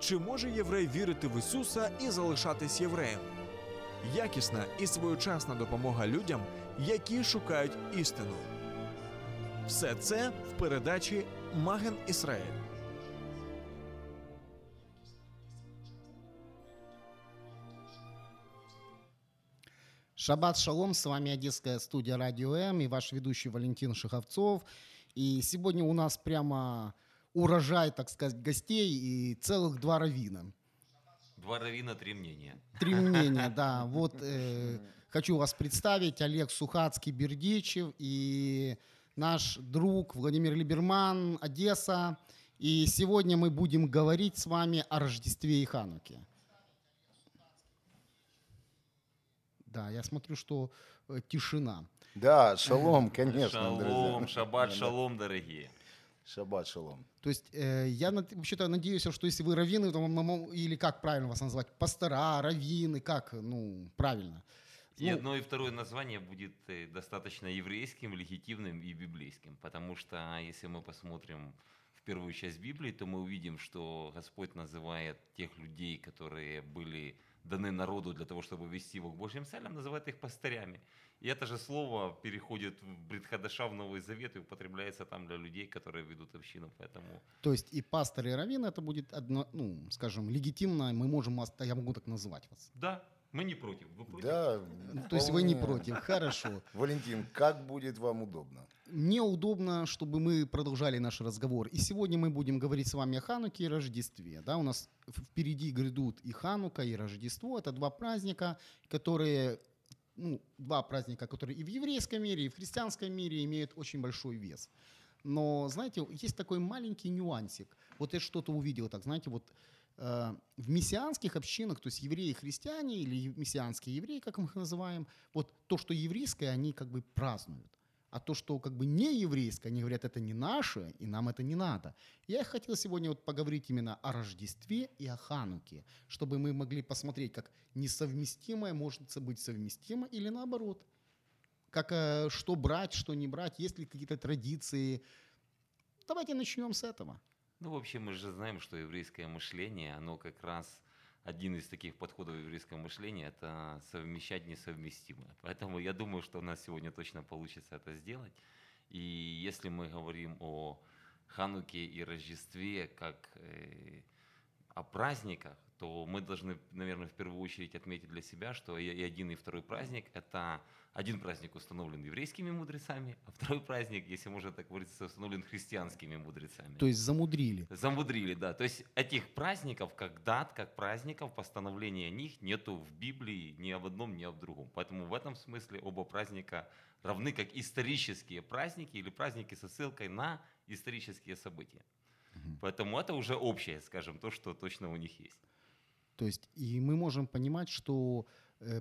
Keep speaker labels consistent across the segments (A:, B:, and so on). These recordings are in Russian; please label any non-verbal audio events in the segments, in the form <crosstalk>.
A: Чи може єврей вірити в Ісуса і залишатись євреєм? Якісна і своєчасна допомога людям, які шукають істину. Все це в передачі Маген Ісраїль.
B: Шаббат шалом, с вами Одесская студия Радио М и ваш ведущий Валентин Шиховцов. И сегодня у нас прямо урожай, так сказать, гостей и целых два равина.
C: Два равина, три мнения.
B: Три мнения, <laughs> да. Вот э, хочу вас представить. Олег Сухацкий-Бердичев и наш друг Владимир Либерман, Одесса. И сегодня мы будем говорить с вами о Рождестве и Хануке. Да, я смотрю, что э, тишина.
D: Да, шалом, конечно,
C: шалом,
D: друзья.
C: шаббат, шалом, дорогие.
D: Шаббат шалом.
B: То есть э, я над- вообще-то надеюсь, что если вы раввины, то мы или как правильно вас назвать, пастора, раввины, как, ну, правильно.
C: И
B: Ну,
C: одно и второе название будет э, достаточно еврейским, легитимным и библейским. Потому что если мы посмотрим в первую часть Библии, то мы увидим, что Господь называет тех людей, которые были даны народу для того, чтобы вести его к Божьим целям, называет их пастырями. И это же слово переходит в Бритхадаша в Новый Завет и употребляется там для людей, которые ведут общину. Поэтому
B: То есть и пастор, и раввин, это будет, одно, ну, скажем, легитимно, мы можем я могу так назвать вас.
C: да, мы не против. Вы против?
D: Да,
B: Ну, То есть вы не
D: вполне.
B: против, хорошо.
D: Валентин, как будет вам удобно?
B: Мне удобно, чтобы мы продолжали наш разговор. И сегодня мы будем говорить с вами о Хануке и Рождестве. Да, у нас впереди грядут и Ханука, и Рождество. Это два праздника, которые ну, два праздника, которые и в еврейском мире, и в христианском мире имеют очень большой вес. Но, знаете, есть такой маленький нюансик. Вот я что-то увидел так, знаете, вот э, в мессианских общинах, то есть евреи и христиане, или мессианские евреи, как мы их называем, вот то, что еврейское, они как бы празднуют. А то, что как бы не еврейское, они говорят, это не наше, и нам это не надо. Я хотел сегодня вот поговорить именно о Рождестве и о Хануке, чтобы мы могли посмотреть, как несовместимое может быть совместимо или наоборот. Как, э, что брать, что не брать, есть ли какие-то традиции. Давайте начнем с этого.
C: Ну, вообще, мы же знаем, что еврейское мышление, оно как раз один из таких подходов еврейского мышления – это совмещать несовместимое. Поэтому я думаю, что у нас сегодня точно получится это сделать. И если мы говорим о Хануке и Рождестве как э, о праздниках, то мы должны, наверное, в первую очередь отметить для себя, что и и один, и второй праздник – это один праздник установлен еврейскими мудрецами, а второй праздник, если можно так выразиться, установлен христианскими мудрецами.
B: То есть замудрили.
C: Замудрили, да. То есть этих праздников, как дат, как праздников, постановления о них нету в Библии ни об одном, ни об другом. Поэтому в этом смысле оба праздника равны как исторические праздники или праздники со ссылкой на исторические события. Поэтому это уже общее, скажем, то, что точно у них есть.
B: То есть и мы можем понимать, что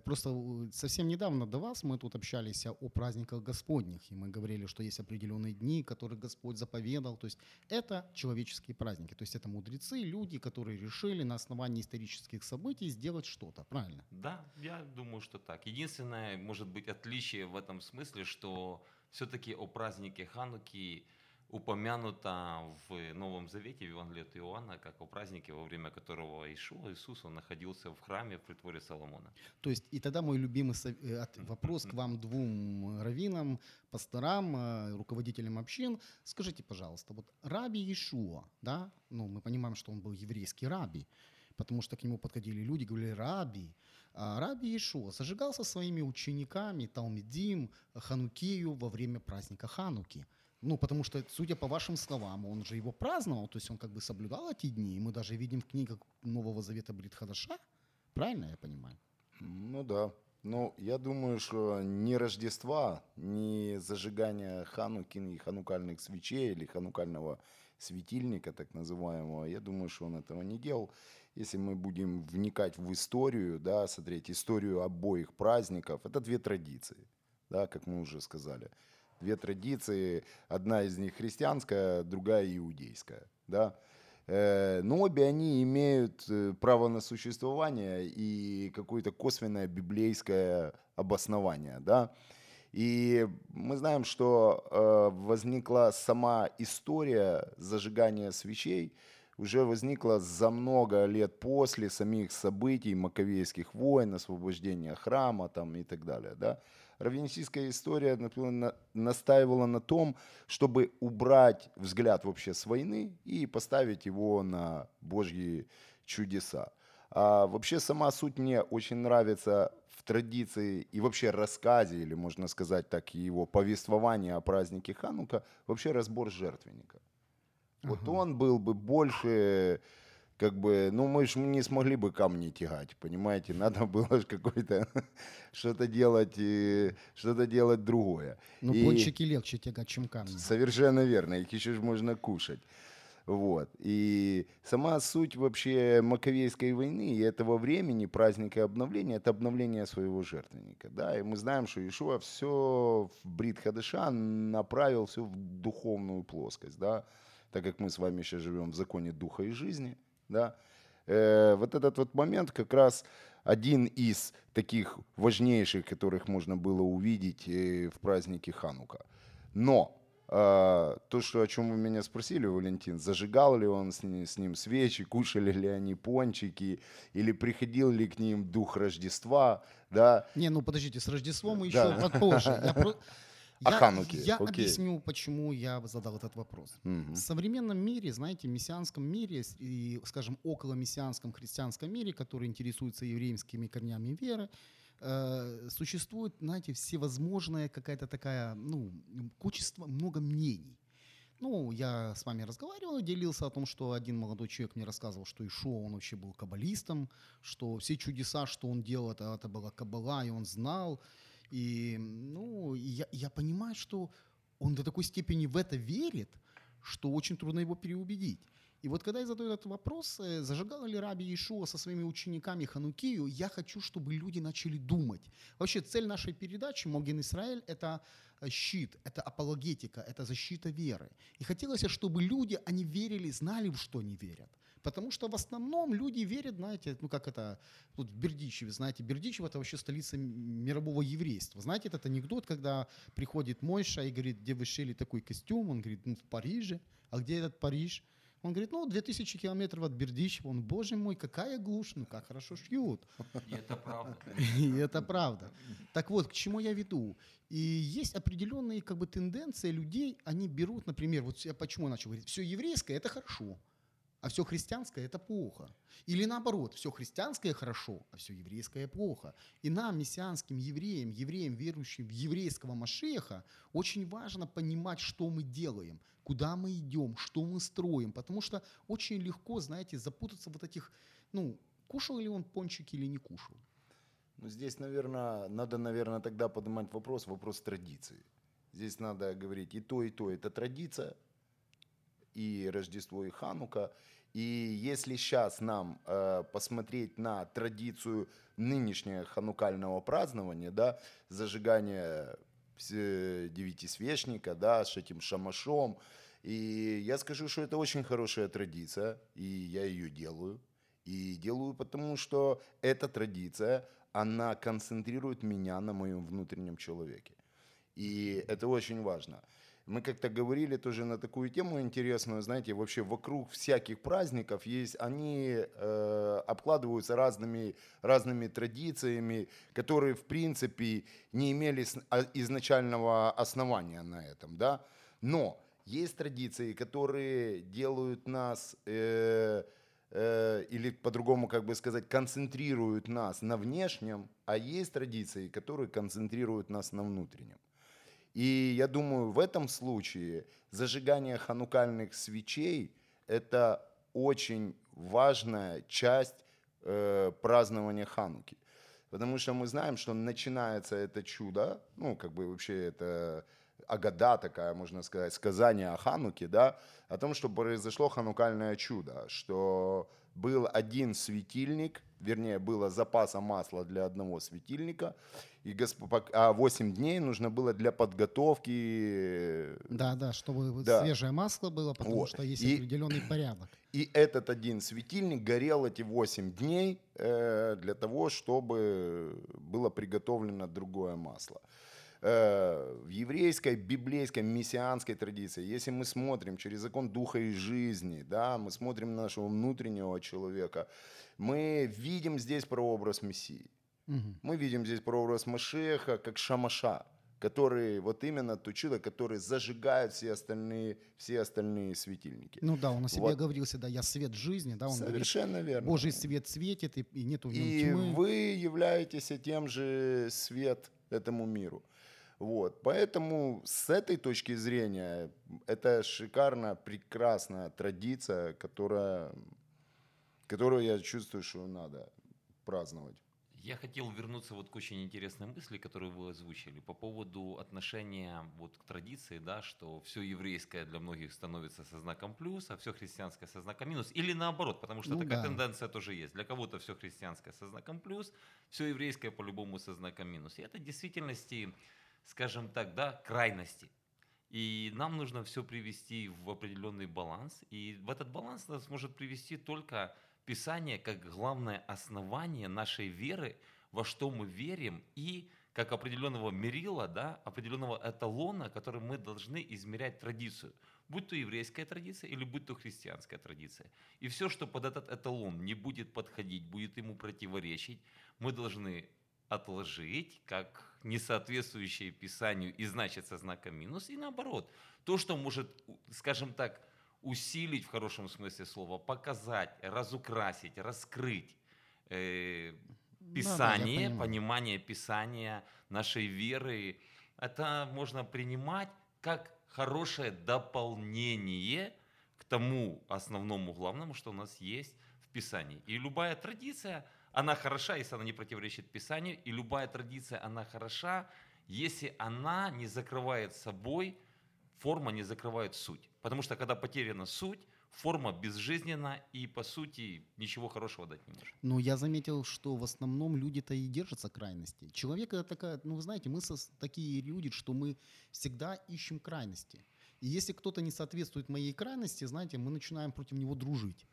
B: просто э, совсем недавно до вас мы тут общались о праздниках Господних, и мы говорили, что есть определенные дни, которые Господь заповедал. То есть это человеческие праздники, то есть это мудрецы, люди, которые решили на основании исторических событий сделать что-то, правильно?
C: Да, я думаю, что так. Единственное, может быть, отличие в этом смысле, что все-таки о празднике Хануки упомянуто в Новом Завете, в Евангелии от Иоанна, как о празднике, во время которого Ишуа, Иисус, он находился в храме в притворе Соломона.
B: То есть и тогда мой любимый э, вопрос к вам двум раввинам, пасторам, э, руководителям общин. Скажите, пожалуйста, вот раби Ишуа, да, ну мы понимаем, что он был еврейский раби, потому что к нему подходили люди, говорили раби. А раби Ишуа зажигал со своими учениками Талмидим, Ханукею во время праздника Хануки. Ну, потому что, судя по вашим словам, он же его праздновал, то есть он как бы соблюдал эти дни, и мы даже видим в книгах Нового Завета Брит Хадаша, правильно я понимаю?
D: Ну да. Ну, я думаю, что ни Рождества, ни зажигания хануки, ни ханукальных свечей или ханукального светильника, так называемого, я думаю, что он этого не делал. Если мы будем вникать в историю, да, смотреть историю обоих праздников, это две традиции, да, как мы уже сказали. Две традиции, одна из них христианская, другая иудейская, да. Э, Но обе они имеют э, право на существование и какое-то косвенное библейское обоснование, да. И мы знаем, что э, возникла сама история зажигания свечей, уже возникла за много лет после самих событий Маковейских войн, освобождения храма там, и так далее. Да? Равенсийская история например, на- настаивала на том, чтобы убрать взгляд вообще с войны и поставить его на Божьи чудеса. А вообще сама суть мне очень нравится в традиции и вообще рассказе, или можно сказать так, его повествовании о празднике Ханука, вообще разбор жертвенника. Вот
B: Ага.
D: он был бы больше, как бы, ну мы же не смогли бы камни тягать, понимаете, <laughs> надо было ж какой-то <laughs> что-то делать, что-то делать другое.
B: Ну,
D: И-
B: пончики легче тягать, чем камни.
D: Совершенно верно, их еще ж можно кушать. Вот. И сама суть вообще Маковейской войны и этого времени, праздника обновления, это обновление своего жертвенника. Да? И мы знаем, что Ишуа все в Брит Хадыша направил все в духовную плоскость. Да? Так как мы с вами сейчас живем в законе духа и жизни. Да? Э, вот этот вот момент как раз один из таких важнейших, которых можно было увидеть э, в празднике Ханука. Но а, то, что, о чем вы меня спросили, Валентин, зажигал ли он с ним, с ним свечи, кушали ли они пончики, или приходил ли к ним дух Рождества, да,
B: Не, ну подождите, с Рождеством мы
D: Да.
B: еще попозже. Я, про-
D: О
B: я-
D: Хануке,
B: я
D: окей.
B: объясню, почему я задал этот вопрос.
D: Мгм.
B: В современном мире, знаете, мессианском мире и, скажем, около мессианском христианском мире, который интересуется еврейскими корнями веры, э, существует, знаете, всевозможная какая-то такая, ну, кучество, много мнений. Ну, я с вами разговаривал, делился о том, что один молодой человек мне рассказывал, что Ишуа, он вообще был каббалистом, что все чудеса, что он делал, это, это была каббала, и он знал. И, ну, я, я понимаю, что он до такой степени в это верит, что очень трудно его переубедить. И вот когда я задаю этот вопрос, э, зажигал ли Раби Иешуа со своими учениками Ханукию, я хочу, чтобы люди начали думать. Вообще цель нашей передачи «Моген Израиль» — это э, щит, это апологетика, это защита веры. И хотелось, чтобы люди, они верили, знали, в что они верят. Потому что в основном люди верят, знаете, ну как это, тут в Бердичеве, знаете, Бердичево это вообще столица мирового еврейства. Знаете этот анекдот, когда приходит Мойша и говорит, где вы шили такой костюм? Он говорит, ну в Париже. А где этот Париж? Он говорит, ну, 2000 километров от Бердичева. Он, боже мой, какая глушь, ну как хорошо шьют.
C: И это правда. <laughs>
B: И это правда. Так вот, к чему я веду? И есть определенные как бы тенденции людей, они берут, например, вот я почему я начал говорить, все еврейское это хорошо, а все христианское это плохо. Или наоборот, все христианское хорошо, а все еврейское плохо. И нам, мессианским евреям, евреям, верующим в еврейского Машеха, очень важно понимать, что мы делаем, куда мы идем, что мы строим. Потому что очень легко, знаете, запутаться вот этих, ну, кушал ли он пончики или не кушал.
D: Ну, здесь, наверное, надо, наверное, тогда поднимать вопрос, вопрос традиции. Здесь надо говорить и то, и то. Это традиция, и Рождество, и Ханука. И если сейчас нам э, посмотреть на традицию нынешнего ханукального празднования, да, зажигания все- девятисвечника, да, с этим шамашом, и я скажу, что это очень хорошая традиция, и я ее делаю. И делаю потому, что эта традиция, она концентрирует меня на моем внутреннем человеке. И это очень важно. Мы как-то говорили тоже на такую тему интересную, знаете, вообще вокруг всяких праздников есть, они э, обкладываются разными, разными традициями, которые, в принципе, не имели а- изначального основания на этом, да. Но есть традиции, которые делают нас, э, э, или по-другому, как бы сказать, концентрируют нас на внешнем, а есть традиции, которые концентрируют нас на внутреннем. И я думаю, в этом случае зажигание ханукальных свечей – это очень важная часть э, празднования Хануки. Потому что мы знаем, что начинается это чудо, ну, как бы вообще это Агада такая, можно сказать, сказание о Хануке, да, о том, что произошло ханукальное чудо, что был один светильник, вернее, было запаса масла для одного светильника, и госп... а 8 дней нужно было для подготовки
B: Да, да, чтобы
D: Да.
B: свежее масло было, потому
D: Вот.
B: что есть
D: И-
B: определенный порядок. <clears throat>
D: И этот один светильник горел эти 8 дней э, для того, чтобы было приготовлено другое масло. Э, в еврейской, библейской, мессианской традиции, если мы смотрим через закон духа и жизни, да, мы смотрим на нашего внутреннего человека, мы видим здесь прообраз Мессии. Мы видим здесь прообраз Машеха как шамаша, который вот именно то чудо, который зажигает все остальные, все остальные светильники.
B: Ну да, он о себе
D: Вот.
B: говорил всегда, я свет жизни, да, он говорит,
D: Совершенно верно.
B: Божий свет светит, и, и нету в нем
D: И
B: тьмы.
D: вы являетесь тем же свет этому миру. Вот. Поэтому с этой точки зрения это шикарная, прекрасная традиция, которая, которую я чувствую, что надо праздновать.
C: Я хотел вернуться вот к очень интересной мысли, которую вы озвучили, по поводу отношения вот к традиции, да, что все еврейское для многих становится со знаком плюс, а все христианское со знаком минус, или наоборот, потому что
B: Ну
C: такая
B: да.
C: тенденция тоже есть. Для кого-то все христианское со знаком плюс, все еврейское по-любому со знаком минус. И это в действительности, скажем так, да, крайности. И нам нужно все привести в определенный баланс. И в этот баланс нас может привести только Писание как главное основание нашей веры, во что мы верим, и как определенного мерила, да, определенного эталона, которым мы должны измерять традицию. Будь то еврейская традиция или будь то христианская традиция. И все, что под этот эталон не будет подходить, будет ему противоречить, мы должны отложить как несоответствующее Писанию и значится знаком минус, и наоборот. То, что может, скажем так, усилить в хорошем смысле слова, показать, разукрасить, раскрыть э,
B: Да, да,
C: Писание,
B: понимаю.
C: понимание Писания, нашей веры, это можно принимать как хорошее дополнение к тому основному главному, что у нас есть в Писании. И любая традиция, она хороша, если она не противоречит Писанию, и любая традиция, она хороша, если она не закрывает собой, форма не закрывает суть. Потому что когда потеряна суть, форма безжизненна и, по сути, ничего хорошего дать не может.
B: Но я заметил, что в основном люди-то и держатся крайности. Человек это такая, ну вы знаете, мы сос- такие люди, что мы всегда ищем крайности. И если кто-то не соответствует моей крайности, знаете, мы начинаем против него дружить.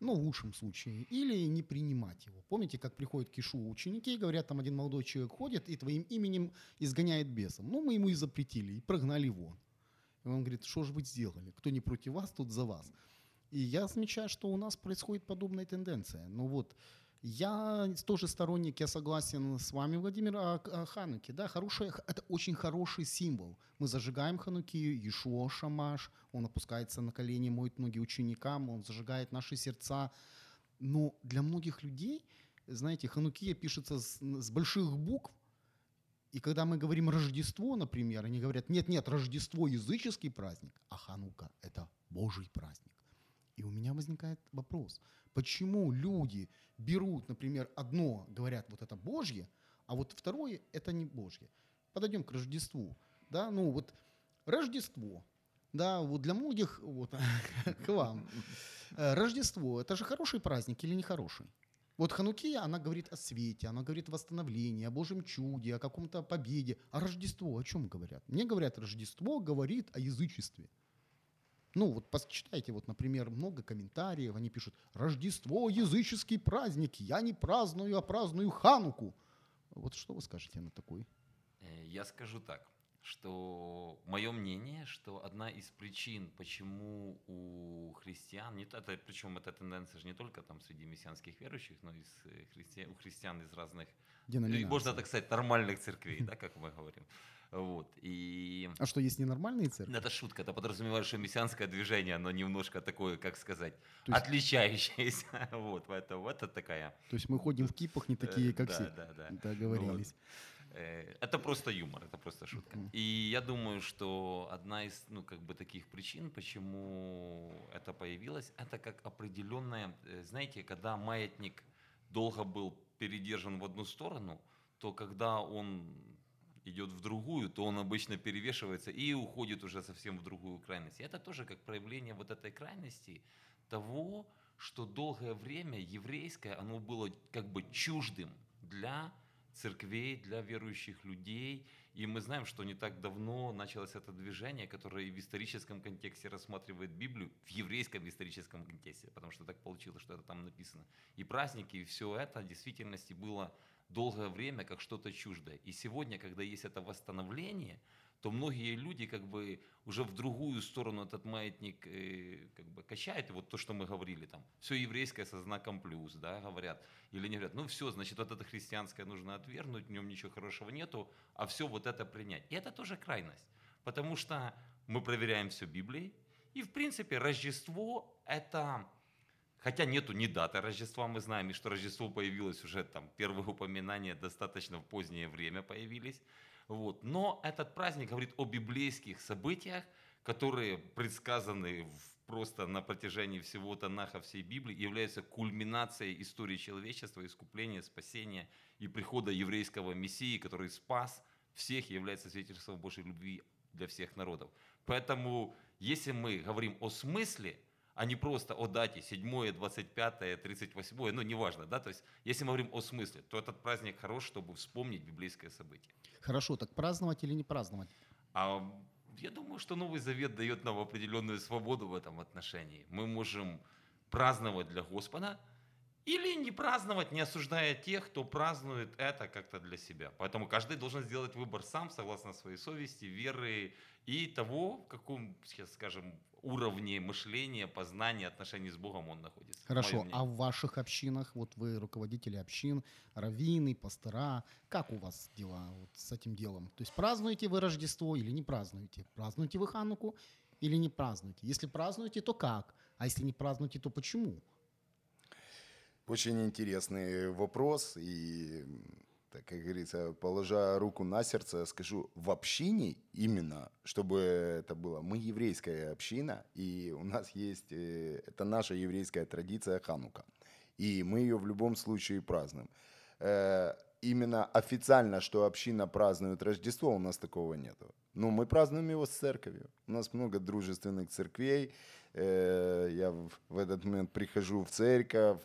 B: Ну, в лучшем случае. Или не принимать его. Помните, как приходят к Ишу ученики и говорят, там один молодой человек ходит и твоим именем изгоняет бесов. Ну, мы ему и запретили, и прогнали вон. И он говорит, что же вы сделали? Кто не против вас, тот за вас. И я замечаю, что у нас происходит подобная тенденция. Ну вот, я тоже сторонник, я согласен с вами, Владимир, о, о Хануке. Да, хорошая, это очень хороший символ. Мы зажигаем Хануки, Ишуа Шамаш, он опускается на колени, моет ноги ученикам, он зажигает наши сердца. Но для многих людей, знаете, Ханукия пишется с, с больших букв, и когда мы говорим Рождество, например, они говорят, нет-нет, Рождество языческий праздник, а Ханука – это Божий праздник. И у меня возникает вопрос, почему люди берут, например, одно, говорят, вот это Божье, а вот второе – это не Божье. Подойдем к Рождеству. Да, ну вот Рождество, да, вот для многих, вот, <laughs> к вам, Э, Рождество – это же хороший праздник или нехороший? Вот Ханукия, она говорит о свете, она говорит о восстановлении, о Божьем чуде, о каком-то победе. А Рождество о чем говорят? Мне говорят, Рождество говорит о язычестве. Ну, вот почитайте, вот, например, много комментариев, они пишут, Рождество – языческий праздник, я не праздную, а праздную Хануку. Вот что вы скажете на такой?
C: Э, Я скажу так, что мое мнение, что одна из причин, почему у христиан, не, то- это, причем эта тенденция же не только там среди мессианских верующих, но и э, христи- у христиан из разных, э, можно так сказать, нормальных церквей, да, как мы говорим. Вот. И
B: А что, есть ненормальные церкви?
C: это шутка, это подразумевает, что мессианское движение, оно немножко такое, как сказать,
B: То есть-
C: отличающееся. <laughs> Вот, поэтому это такая...
B: То есть мы ходим в кипах не такие,
C: э,
B: как
C: да,
B: все.
C: Да, да.
B: Договорились.
C: Э, Это просто юмор, это просто шутка. И я думаю, что одна из, ну, как бы таких причин, почему это появилось, это как определенная, э, знаете, когда маятник долго был передержан в одну сторону, то когда он идет в другую, то он обычно перевешивается и уходит уже совсем в другую крайность. И это тоже как проявление вот этой крайности того, что долгое время еврейское, оно было как бы чуждым для церквей, для верующих людей. И мы знаем, что не так давно началось это движение, которое в историческом контексте рассматривает Библию, в еврейском историческом контексте, потому что так получилось, что это там написано. И праздники, и все это в действительности было долгое время как что-то чуждое. И сегодня, когда есть это восстановление, то многие люди как бы уже в другую сторону этот маятник э, как бы качают. И вот то, что мы говорили там, все еврейское со знаком плюс, да, говорят. Или не говорят, ну все, значит, вот это христианское нужно отвергнуть, в нем ничего хорошего нету, а все вот это принять. И это тоже крайность. Потому что мы проверяем все Библией, и в принципе Рождество это Хотя нету ни даты Рождества, мы знаем, и что Рождество появилось уже там, первые упоминания достаточно в позднее время появились. Вот. Но этот праздник говорит о библейских событиях, которые предсказаны в, просто на протяжении всего Танаха, всей Библии, являются кульминацией истории человечества, искупления, спасения и прихода еврейского Мессии, который спас всех является свидетельством Божьей любви для всех народов. Поэтому, если мы говорим о смысле, а не просто о дате 7, 25, 38, ну неважно, да, то есть если мы говорим о смысле, то этот праздник хорош, чтобы вспомнить библейское событие.
B: Хорошо, так праздновать или не праздновать?
C: А я думаю, что Новый Завет дает нам определенную свободу в этом отношении. Мы можем праздновать для Господа или не праздновать, не осуждая тех, кто празднует это как-то для себя. Поэтому каждый должен сделать выбор сам, согласно своей совести, веры и того, в каком, сейчас скажем, уровне мышления, познания, отношений с Богом он находится.
B: Хорошо, а в ваших общинах, вот вы руководители общин, раввины, пастора, как у вас дела вот с этим делом? То есть празднуете вы Рождество или не празднуете? Празднуете вы Хануку или не празднуете? Если празднуете, то как? А если не празднуете, то почему?
D: Очень интересный вопрос. И так как говорится, положа руку на сердце, скажу, в общине именно, чтобы это было, мы еврейская община, и у нас есть, э, это наша еврейская традиция Ханука, и мы ее в любом случае празднуем. Э, именно официально, что община празднует Рождество, у нас такого нету. Но мы празднуем его с церковью. У нас много дружественных церквей. Э, я в этот момент прихожу в церковь,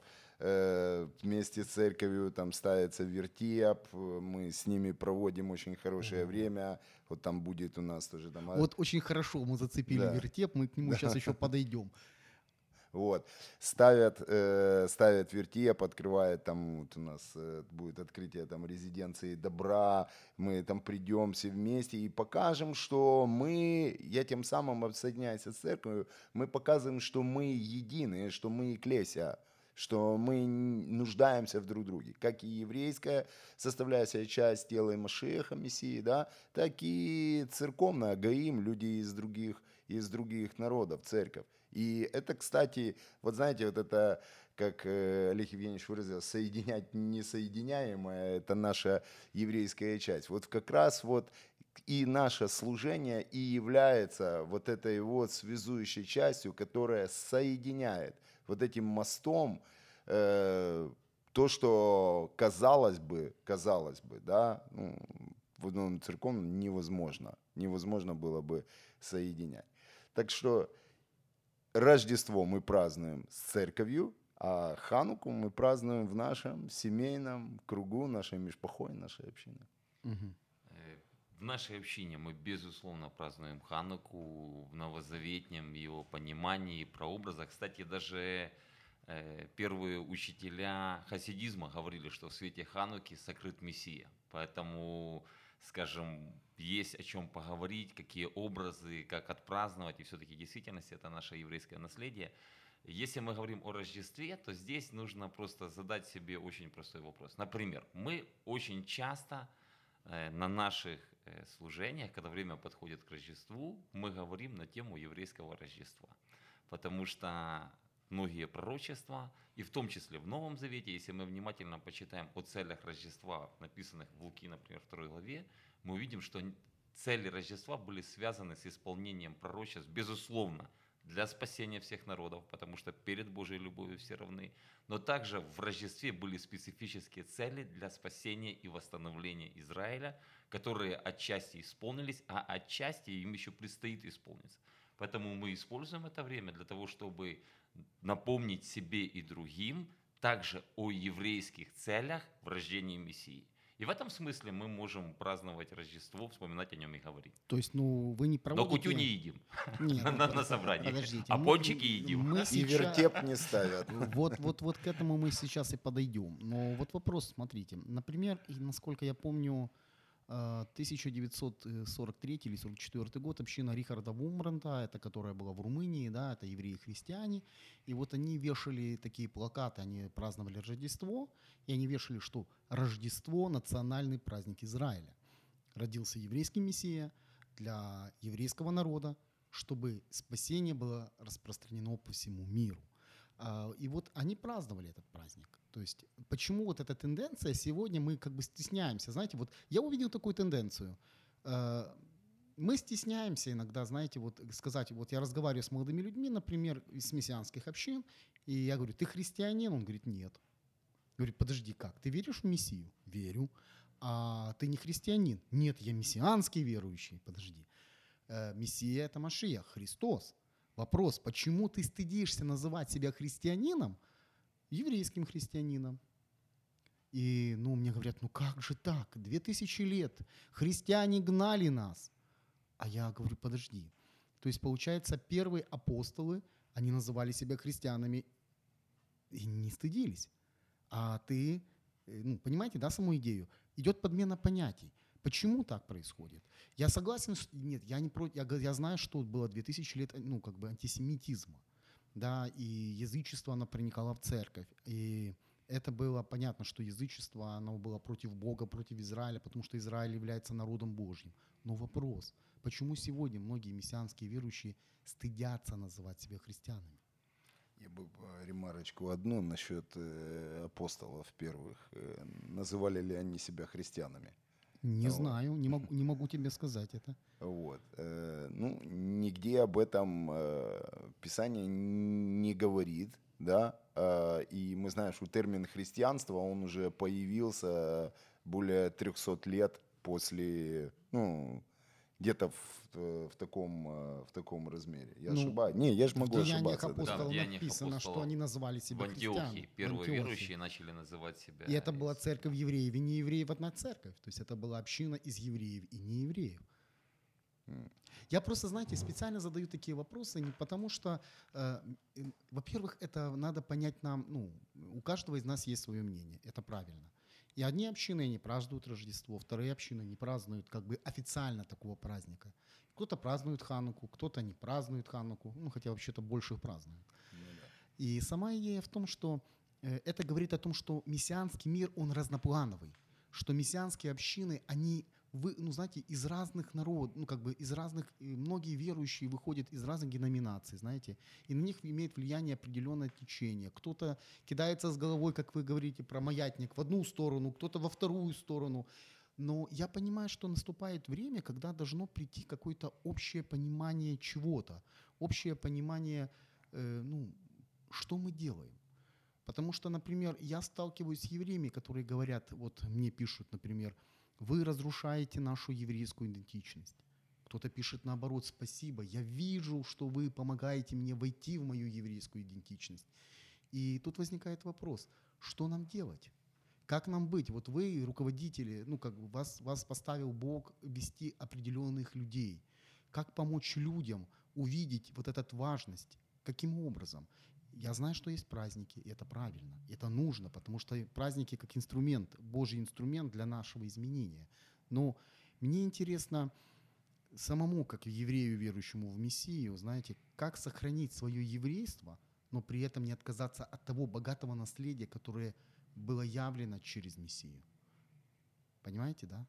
D: вместе с церковью там ставится вертеп, мы с ними проводим очень хорошее время, вот там будет у нас тоже там...
B: Вот очень хорошо мы зацепили да. вертеп, мы к нему да. сейчас еще подойдем.
D: Вот. Ставят, э, ставят вертеп, открывает там, вот у нас э, будет открытие там резиденции добра, мы там придем все вместе и покажем, что мы, я тем самым обсоединяюсь с церковью, мы показываем, что мы едины, что мы эклесия, что мы нуждаемся в друг друге. Как и еврейская составляющая часть тела и Машеха, Мессии, да, так и церковная, Гаим, люди из других, из других народов, церковь. И это, кстати, вот знаете, вот это, как э, Олег Евгеньевич выразил, соединять несоединяемое, это наша еврейская часть. Вот как раз вот и наше служение и является вот этой вот связующей частью, которая соединяет – вот этим мостом э, то, что казалось бы, казалось бы, да, ну, в одном церковном невозможно, невозможно было бы соединять. Так что Рождество мы празднуем с церковью, а Хануку мы празднуем в нашем семейном кругу, нашей межпохой, нашей общины.
C: Угу. В нашей общине мы, безусловно, празднуем Хануку в новозаветнем его понимании, прообразах. Кстати, даже э, первые учителя хасидизма говорили, что в свете Хануки сокрыт Мессия. Поэтому, скажем, есть о чем поговорить, какие образы, как отпраздновать. И все-таки действительности это наше еврейское наследие. Если мы говорим о Рождестве, то здесь нужно просто задать себе очень простой вопрос. Например, мы очень часто э, на наших служениях, когда время подходит к Рождеству, мы говорим на тему еврейского Рождества. Потому что многие пророчества, и в том числе в Новом Завете, если мы внимательно почитаем о целях Рождества, написанных в Луки, например, второй главе, мы увидим, что цели Рождества были связаны с исполнением пророчеств, безусловно, для спасения всех народов, потому что перед Божьей любовью все равны. Но также в Рождестве были специфические цели для спасения и восстановления Израиля, которые отчасти исполнились, а отчасти им еще предстоит исполниться. Поэтому мы используем это время для того, чтобы напомнить себе и другим также о еврейских целях в рождении Мессии. И в этом смысле мы можем праздновать Рождество, вспоминать о нем и говорить.
B: То есть, ну, вы не
C: Но
B: проводите...
C: кутю не едим
B: Нет, <laughs>
C: на, на- собрании,
B: Подождите.
C: а
B: мы-
C: пончики едим.
B: Мы
D: И вертеп не ставят. <laughs>
B: Вот, вот, вот к этому мы сейчас и подойдем. Но вот вопрос, смотрите. Например, насколько я помню, 1943 или 44 год община Рихарда Вумбранта, это которая была в Румынии, да, это евреи-христиане, и вот они вешали такие плакаты, они праздновали Рождество, и они вешали, что Рождество – национальный праздник Израиля. Родился еврейский мессия для еврейского народа, чтобы спасение было распространено по всему миру. А, И вот они праздновали этот праздник. То есть почему вот эта тенденция сегодня мы как бы стесняемся? Знаете, вот я увидел такую тенденцию. Э, Мы стесняемся иногда, знаете, вот сказать, вот я разговариваю с молодыми людьми, например, из мессианских общин, и я говорю, ты христианин? Он говорит, нет. Говорит, подожди, как? Ты веришь в Мессию? Верю. А ты не христианин? Нет, я мессианский верующий. Подожди. Э, Мессия – это Машия, Христос. Вопрос, почему ты стыдишься называть себя христианином, еврейским христианином? И, ну, мне говорят, ну как же так? Две тысячи лет христиане гнали нас. А я говорю, подожди. То есть, получается, первые апостолы, они называли себя христианами и не стыдились. А ты, э, ну, понимаете, да, саму идею? Идет подмена понятий. Почему так происходит? Я согласен, что нет, я не против, я, я знаю, что было 2000 лет, ну, как бы антисемитизма, да, и язычество, оно проникало в церковь, и это было понятно, что язычество, оно было против Бога, против Израиля, потому что Израиль является народом Божьим. Но вопрос, почему сегодня многие мессианские верующие стыдятся называть себя христианами?
D: Я бы э, ремарочку одну насчет э, апостолов первых. Э, называли ли они себя христианами?
B: Не
D: Вот.
B: знаю, не могу, не могу тебе сказать это.
D: Вот. э, Ну, нигде об этом э, Писание не говорит, да, э, и мы знаем, что термин христианство, он уже появился более 300 лет после, ну, где-то в, э, в таком, э, в таком размере. Я
B: Ну,
D: ошибаюсь? Не, я же
B: В
D: могу
B: Деяниях
D: ошибаться. да.
C: Да, в Деяниях
B: написано, что они назвали
C: В
B: себя христианами. В
C: первые
B: Антиохии.
C: верующие начали называть себя.
B: И это была церковь евреев и не евреев одна церковь. То есть это была община из евреев и не евреев. Я просто, знаете, специально задаю такие вопросы не потому, что, э, во-первых, это надо понять нам, ну, у каждого из нас есть свое мнение, это правильно. И одни общины не празднуют Рождество, вторые общины не празднуют как бы официально такого праздника. Кто-то празднует Хануку, кто-то не празднует Хануку, ну, хотя вообще-то больше празднуют. И сама идея в том, что э, это говорит о том, что мессианский мир, он разноплановый, что мессианские общины, они, вы, ну, знаете, из разных народов, ну, как бы из разных, многие верующие выходят из разных деноминаций, знаете, и на них имеет влияние определенное течение. Кто-то кидается с головой, как вы говорите, про маятник в одну сторону, кто-то во вторую сторону. Но я понимаю, что наступает время, когда должно прийти какое-то общее понимание чего-то, общее понимание, э, ну, что мы делаем. Потому что, например, я сталкиваюсь с евреями, которые говорят, вот мне пишут, например, вы разрушаете нашу еврейскую идентичность. Кто-то пишет наоборот, спасибо, я вижу, что вы помогаете мне войти в мою еврейскую идентичность. И тут возникает вопрос, что нам делать? Как нам быть? Вот вы, руководители, ну как вас, вас поставил Бог вести определенных людей. Как помочь людям увидеть вот эту важность? Каким образом? Я знаю, что есть праздники, и это правильно, это нужно, потому что праздники как инструмент, Божий инструмент для нашего изменения. Но мне интересно самому, как еврею, верующему в Мессию, знаете, как сохранить свое еврейство, но при этом не отказаться от того богатого наследия, которое было явлено через Мессию. Понимаете, да?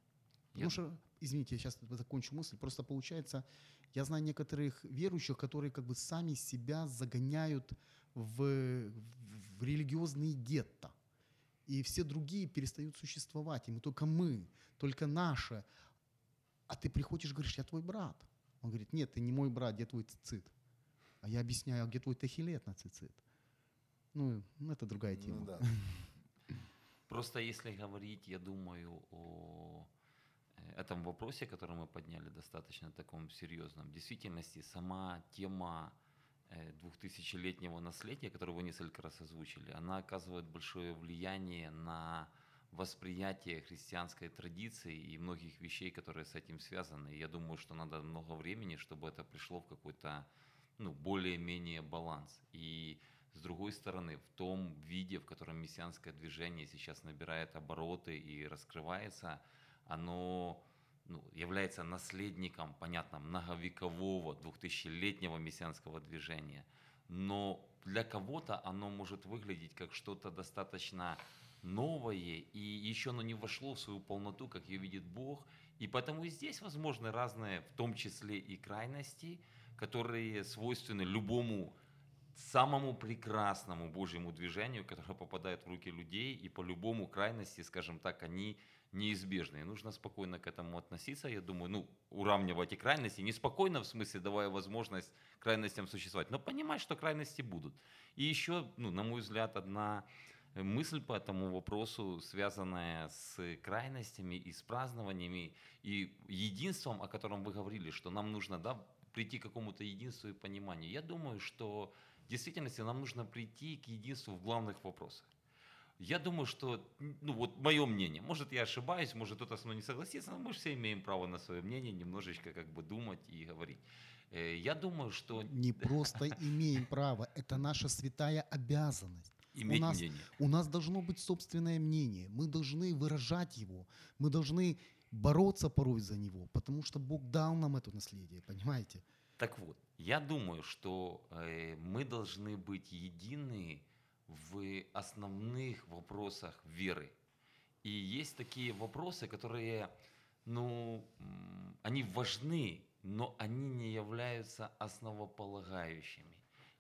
B: Потому
C: Я-
B: что, извините, я сейчас закончу мысль, просто получается, я знаю некоторых верующих, которые как бы сами себя загоняют в, в религиозные гетто. И все другие перестают существовать, и мы только мы, только наше. А ты приходишь, говоришь, я твой брат. Он говорит, нет, ты не мой брат, где твой цицит? А я объясняю, а где твой тахилет на цицит? Ну, ну, это другая тема.
D: Ну да. <laughs>
C: Просто если говорить, я думаю, о э, этом вопросе, который мы подняли, достаточно таком серьезном. В действительности сама тема двухтысячелетнего наследия, которую вы несколько раз озвучили, она оказывает большое влияние на восприятие христианской традиции и многих вещей, которые с этим связаны. И я думаю, что надо много времени, чтобы это пришло в какой-то ну, более-менее баланс. И с другой стороны, в том виде, в котором мессианское движение сейчас набирает обороты и раскрывается, оно ну, является наследником, понятно, многовекового, двухтысячелетнего мессианского движения. Но для кого-то оно может выглядеть как что-то достаточно новое, и еще оно не вошло в свою полноту, как ее видит Бог. И поэтому и здесь возможны разные, в том числе и крайности, которые свойственны любому самому прекрасному Божьему движению, которое попадает в руки людей, и по-любому крайности, скажем так, они неизбежны. И нужно спокойно к этому относиться, я думаю, ну, уравнивать и крайности, не спокойно, в смысле, давая возможность крайностям существовать, но понимать, что крайности будут. И еще, ну, на мой взгляд, одна мысль по этому вопросу, связанная с крайностями и с празднованиями, и единством, о котором вы говорили, что нам нужно да, прийти к какому-то единству и пониманию. Я думаю, что в действительности нам нужно прийти к единству в главных вопросах. Я думаю, что, ну вот мое мнение, может я ошибаюсь, может кто-то со мной не согласится, но мы же все имеем право на свое мнение, немножечко как бы думать и говорить. Э, я думаю, что...
B: Не просто имеем право, это наша святая обязанность.
C: Иметь
B: у нас,
C: мнение.
B: У нас должно быть собственное мнение. Мы должны выражать его. Мы должны бороться порой за него, потому что Бог дал нам это наследие, понимаете?
C: Так вот, я думаю, что э, мы должны быть едины в основных вопросах веры. И есть такие вопросы, которые, ну, они важны, но они не являются основополагающими.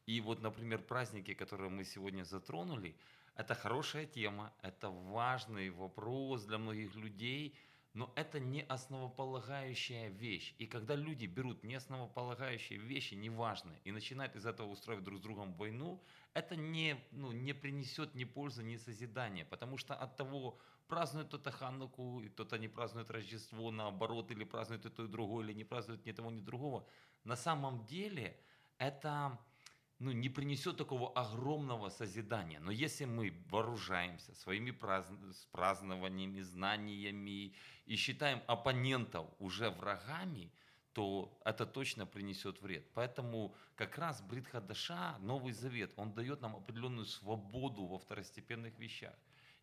C: И вот, например, праздники, которые мы сегодня затронули, это хорошая тема, это важный вопрос для многих людей, но это не основополагающая вещь. И когда люди берут не основополагающие вещи, неважные, и начинают из этого устраивать друг с другом войну, это не, ну, не принесет ни пользы, ни созидания. Потому что от того, празднует кто-то Хануку, кто-то не празднует Рождество, наоборот, или празднует и то, и другое, или не празднует ни того, ни другого. На самом деле это ну, не принесет такого огромного созидания. Но если мы вооружаемся своими с празднованиями, знаниями и считаем оппонентов уже врагами, то это точно принесет вред. Поэтому как раз Бритхадаша, Новый Завет, он дает нам определенную свободу во второстепенных вещах.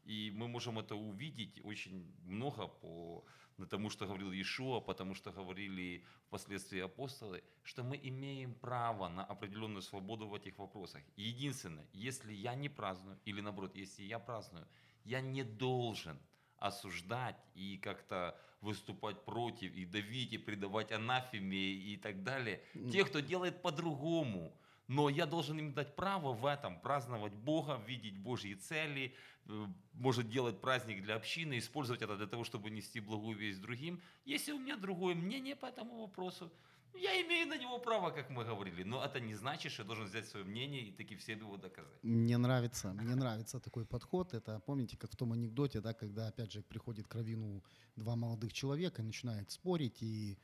C: И мы можем это увидеть очень много по тому, что говорил Иешуа, потому что говорили впоследствии апостолы, что мы имеем право на определенную свободу в этих вопросах. Единственное, если я не праздную, или наоборот, если я праздную, я не должен осуждать и как-то выступать против, и давить, и предавать анафеме и так далее. Те, кто делает по-другому. Но я должен им дать право в этом праздновать Бога, видеть Божьи цели, э, может делать праздник для общины, использовать это для того, чтобы нести благую весть другим. Если у меня другое мнение по этому вопросу, я имею на него право, как мы говорили. Но это не значит, что я должен взять свое мнение и таки всем его доказать.
B: Мне нравится, мне нравится такой подход. Это, помните, как в том анекдоте, да, когда, опять же, приходит к Равину два молодых человека и начинают спорить, и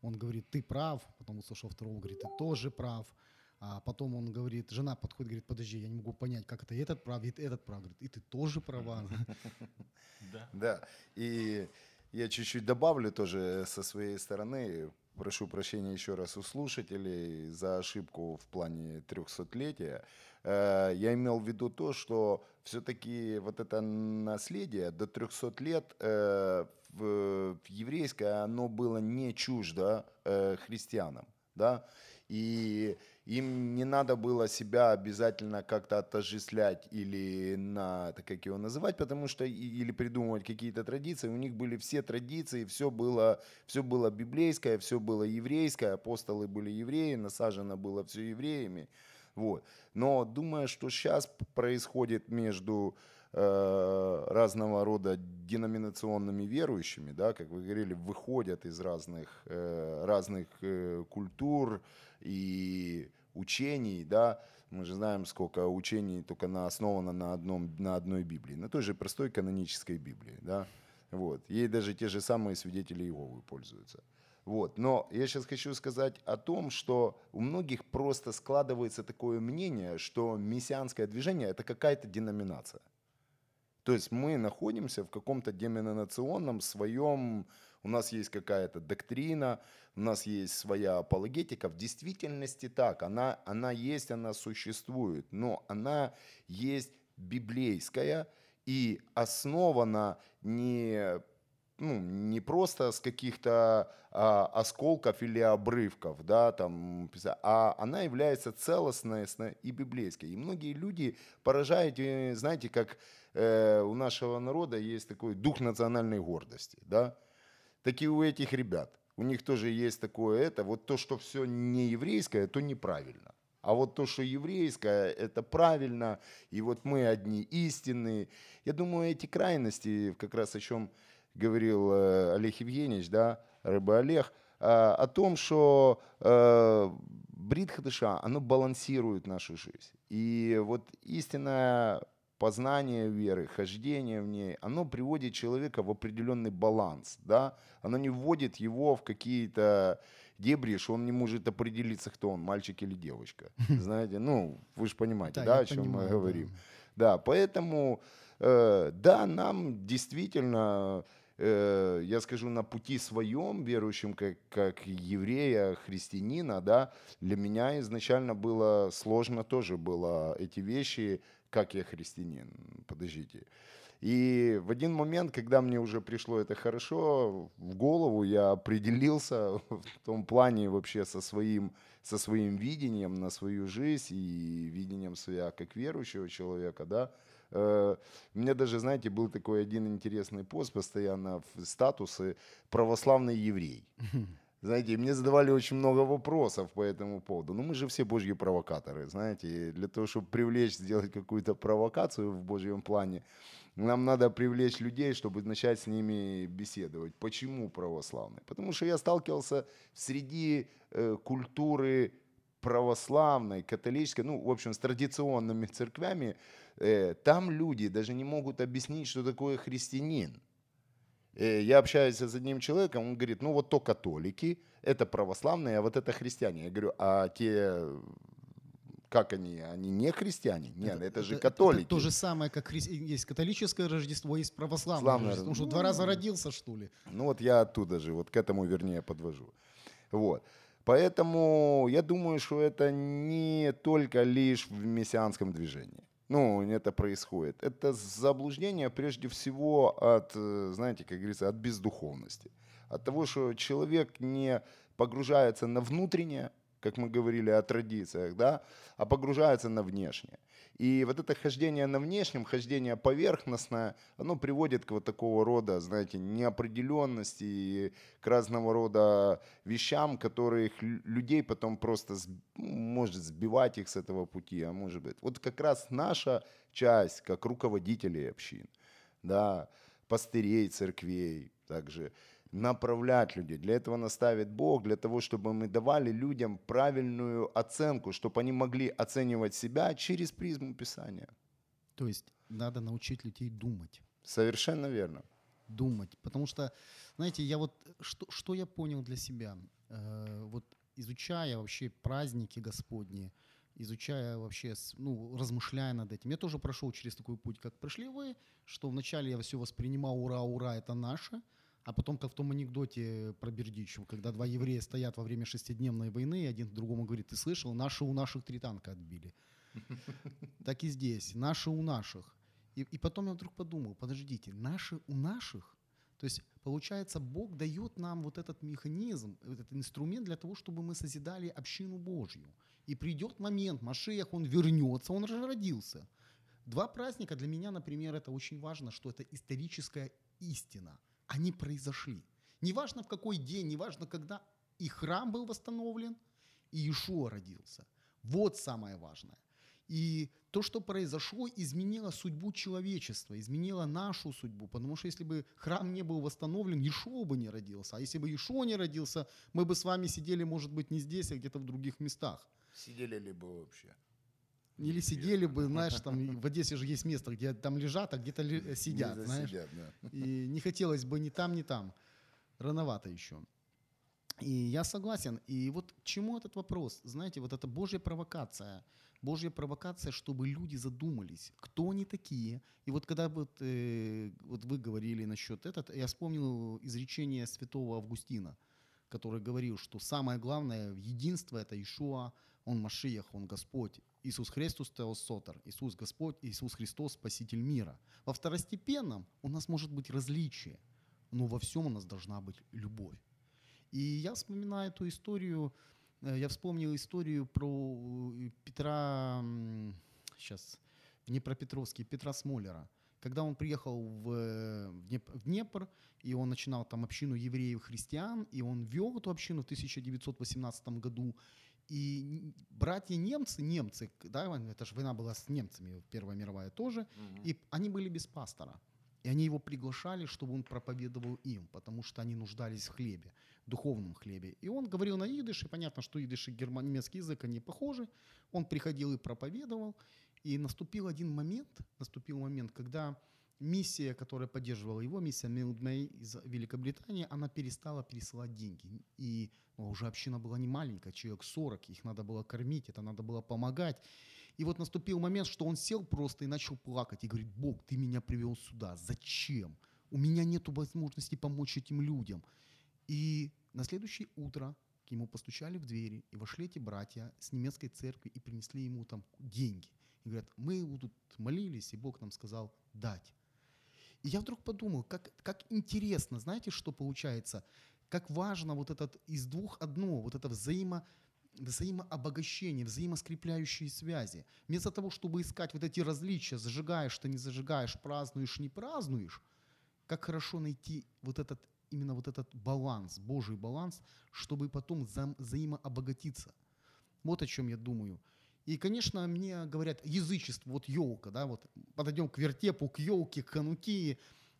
B: он говорит, ты прав, потом услышал второго, говорит, ты тоже прав. А потом он говорит, жена подходит, говорит, подожди, я не могу понять, как это и этот прав, и этот прав. Говорит, и ты тоже права.
C: Да.
D: Да, и я чуть-чуть добавлю тоже со своей стороны. Прошу прощения еще раз у слушателей за ошибку в плане 300-летия. Э, Я имел в виду то, что все-таки вот это наследие до 300 лет э, в, в еврейское, оно было не чуждо э, христианам. Да? И им не надо было себя обязательно как-то отождествлять или на, так как его называть, потому что или придумывать какие-то традиции. У них были все традиции, все было, все было библейское, все было еврейское, апостолы были евреи, насажено было все евреями. Вот. Но думаю, что сейчас происходит между э, разного рода деноминационными верующими, да, как вы говорили, выходят из разных, э, разных э, культур и учений, да, мы же знаем, сколько учений только на, основано на, одном, на одной Библии, на той же простой канонической Библии, да, вот. Ей даже те же самые свидетели Иеговы пользуются. Вот. Но я сейчас хочу сказать о том, что у многих просто складывается такое мнение, что мессианское движение – это какая-то деноминация. То есть мы находимся в каком-то деноминационном своем, у нас есть какая-то доктрина, у нас есть своя апологетика. В действительности так, она, она есть, она существует, но она есть библейская и основана не ну, не просто с каких-то а, осколков или обрывков, да, там, а она является целостной и библейской. И многие люди поражают, знаете, как э, у нашего народа есть такой дух национальной гордости, да, так и у этих ребят. У них тоже есть такое это, вот то, что все не еврейское, то неправильно. А вот то, что еврейское, это правильно, и вот мы одни истинные. Я думаю, эти крайности, как раз о чем говорил э, Олег Евгеньевич, да, Рыба Олег, э, о том, что э, брит хадыша, оно балансирует нашу жизнь. И вот истинное познание веры, хождение в ней, оно приводит человека в определенный баланс, да, оно не вводит его в какие-то дебри, что он не может определиться, кто он, мальчик или девочка. <laughs> Знаете, ну, вы же понимаете, да, о чем мы говорим. Да, поэтому, да, нам действительно Э, я скажу, на пути своем, верующим как, как еврея, христианина, да, для меня изначально было сложно тоже было эти вещи, как я христианин, подождите. И в один момент, когда мне уже пришло это хорошо в голову, я определился <laughs> в том плане вообще со своим, со своим видением на свою жизнь и видением себя как верующего человека, да, у меня даже, знаете, был такой один интересный пост постоянно в статусы «православный еврей». <laughs> Знаете, мне задавали очень много вопросов по этому поводу. Ну, мы же все божьи провокаторы, знаете. для того, чтобы привлечь, сделать какую-то провокацию в божьем плане, нам надо привлечь людей, чтобы начать с ними беседовать. Почему православный? Потому что я сталкивался среди э, культуры православной, католической, ну, в общем, с традиционными церквями, э, там люди даже не могут объяснить, что такое христианин. Э, я общаюсь с одним человеком, он говорит, ну вот то католики, это православные, а вот это христиане. Я говорю, а те как они? Они не христиане? Нет, это, это же католики.
B: Это то же самое, как хри... есть католическое Рождество, есть православное Славное Рождество. Потому что ну, два раза родился, что ли?
D: Ну вот я оттуда же, вот к этому вернее подвожу. Вот. Поэтому я думаю, что это не только лишь в мессианском движении. Ну, это происходит. Это заблуждение прежде всего от, э, знаете, как говорится, от бездуховности. От того, что человек не погружается на внутреннее, как мы говорили о традициях, да, а погружается на внешнее. И вот это хождение на внешнем, хождение поверхностное, оно приводит к вот такого рода, знаете, неопределенности и к разного рода вещам, которых людей потом просто ну, может сбивать их с этого пути, а может быть. Вот как раз наша часть, как руководителей общин, да, пастырей церквей, также направлять людей. Для этого наставит Бог, для того, чтобы мы давали людям правильную оценку, чтобы они могли оценивать себя через призму Писания.
B: То есть надо научить людей думать.
D: Совершенно верно.
B: Думать. Потому что, знаете, я вот, что, что я понял для себя? Э, вот изучая вообще праздники Господни, изучая вообще, ну, размышляя над этим. Я тоже прошел через такой путь, как прошли вы, что вначале я все воспринимал, ура, ура, это наше, а потом, как в том анекдоте про Бердичев, когда два еврея стоят во время шестидневной войны, и один другому говорит, ты слышал, наши у наших три танка отбили. <laughs> Так и здесь, наши у наших. И, и потом я вдруг подумал, подождите, наши у наших? То есть, получается, Бог дает нам вот этот механизм, этот инструмент для того, чтобы мы созидали общину Божью. И придет момент, Машеях, он вернется, он же родился. Два праздника для меня, например, это очень важно, что это историческая истина – они произошли. Неважно в какой день, неважно когда и храм был восстановлен, и Ишуа родился. Вот самое важное. И то, что произошло, изменило судьбу человечества, изменило нашу судьбу. Потому что если бы храм не был восстановлен, Ишуа бы не родился. А если бы Ишуа не родился, мы бы с вами сидели, может быть, не здесь, а где-то в других местах.
D: Сидели ли бы вообще?
B: Или сидели бы, знаешь, там <laughs> в Одессе же есть место, где там лежат, а где-то ли- сидят,
D: Где-то
B: знаешь.
D: сидят, да.
B: И не хотелось бы ни там, ни там. Рановато еще. И я согласен. И вот к чему этот вопрос? Знаете, вот это Божья провокация. Божья провокация, чтобы люди задумались, кто они такие. И вот когда вот, э, вот вы говорили насчет этого, я вспомнил изречение святого Августина, который говорил, что самое главное в единство – это Ишуа, Он Машиях, Он Господь. Иисус Христос Теос Сотор, Иисус Господь, Иисус Христос Спаситель мира. Во второстепенном у нас может быть различие, но во всем у нас должна быть любовь. И я вспоминаю эту историю, э, я вспомнил историю про э, Петра, сейчас, в Днепропетровске, Петра Смолера. Когда он приехал э, в Днепр, и он начинал там общину евреев-христиан, и он вел эту общину в 1918 году, и н- братья немцы, немцы, да, это же война была с немцами, Первая мировая тоже, и они были без пастора. И они его приглашали, чтобы он проповедовал им, потому что они нуждались в хлебе, духовном хлебе. И он говорил на идыше, понятно, что идыш и герман- немецкий язык, они похожи. Он приходил и проповедовал. И наступил один момент, наступил момент, когда миссия, которая поддерживала его, миссия Милдмей из Великобритании, она перестала пересылать деньги. И ну, уже община была не маленькая, человек 40, их надо было кормить, это надо было помогать. И вот наступил момент, что он сел просто и начал плакать и говорит, Бог, ты меня привел сюда, зачем? У меня нет возможности помочь этим людям. И на следующее утро к нему постучали в двери, и вошли эти братья с немецкой церкви и принесли ему там деньги. И говорят, мы тут молились, и Бог нам сказал дать. И я вдруг подумал, как, как интересно, знаете, что получается? Как важно вот этот из двух одно, вот это взаимо, взаимообогащение, взаимоскрепляющие связи. Вместо того, чтобы искать вот эти различия, зажигаешь ты, не зажигаешь, празднуешь, не празднуешь, как хорошо найти вот этот, именно вот этот баланс, Божий баланс, чтобы потом за- взаимообогатиться. Вот о чем я думаю. И, конечно, мне говорят, язычество, вот елка, да, вот подойдем к вертепу, к елке, к хануки.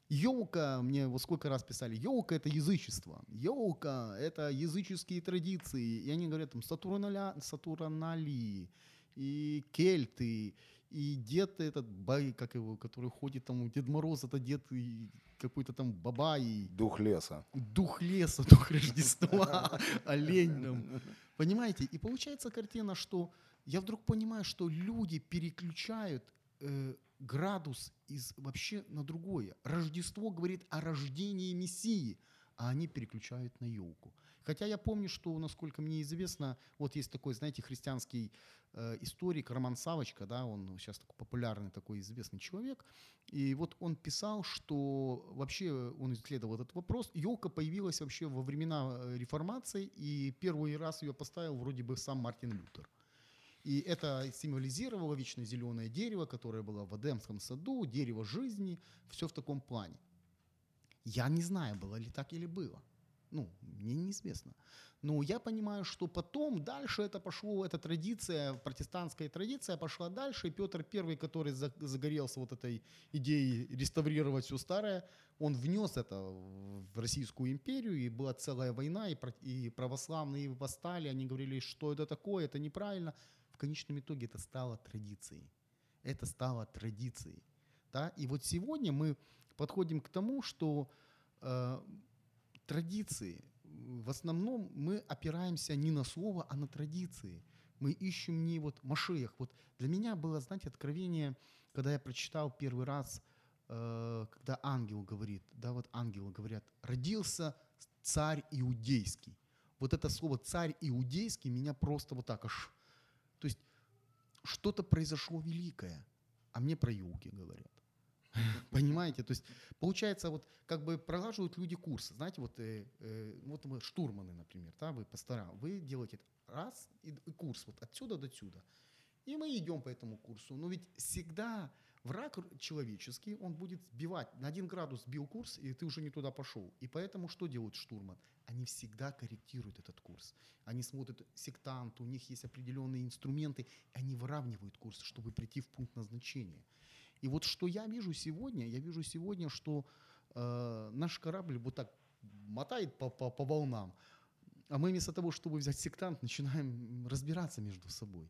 B: Елка, мне вот сколько раз писали, елка это язычество, елка это языческие традиции. И они говорят, там, сатурналя, сатурналии, и кельты, и дед этот, бай, как его, который ходит там, Дед Мороз, это дед какой-то там бабай,
D: Дух леса.
B: дух леса, <laughs> дух Рождества, <laughs> олень там. Понимаете? И получается картина, что я вдруг понимаю, что люди переключают э, градус из вообще на другое. Рождество говорит о рождении Мессии, а они переключают на елку. Хотя я помню, что, насколько мне известно, вот есть такой, знаете, христианский э, историк Роман Савочка, да, он сейчас такой популярный такой известный человек, и вот он писал, что вообще он исследовал этот вопрос. Елка появилась вообще во времена э, реформации, и первый раз ее поставил вроде бы сам Мартин Лютер. И это символизировало вечно зеленое дерево, которое было в Эдемском саду, дерево жизни, все в таком плане. Я не знаю, было ли так или было. Ну, мне неизвестно. Но я понимаю, что потом дальше это пошло, эта традиция, протестантская традиция пошла дальше, и Петр I, который за- загорелся вот этой идеей реставрировать все старое, он внес это в Российскую империю, и была целая война, и православные восстали, они говорили, что это такое, это неправильно. Конечном итоге это стало традицией. Это стало традицией. Да? И вот сегодня мы подходим к тому, что э, традиции, в основном мы опираемся не на слово, а на традиции. Мы ищем не вот Машеях. Вот для меня было, знаете, откровение, когда я прочитал первый раз, э, когда ангел говорит, да, вот ангелы говорят, родился царь иудейский. Вот это слово царь иудейский меня просто вот так аж... Что-то произошло великое, а мне про елки говорят. <laughs> Понимаете? То есть получается, вот как бы пролаживают люди курсы. Знаете, вот, э, э, вот мы штурманы, например, да, вы пастора, вы делаете раз и, и курс вот отсюда до сюда. И мы идем по этому курсу. Но ведь всегда враг человеческий, он будет сбивать. На один градус сбил курс, и ты уже не туда пошел. И поэтому что делают штурман? Они всегда корректируют этот курс. Они смотрят сектант, у них есть определенные инструменты, они выравнивают курс, чтобы прийти в пункт назначения. И вот что я вижу сегодня, я вижу сегодня, что э, наш корабль вот так мотает по, по, по волнам, а мы вместо того, чтобы взять сектант, начинаем разбираться между собой.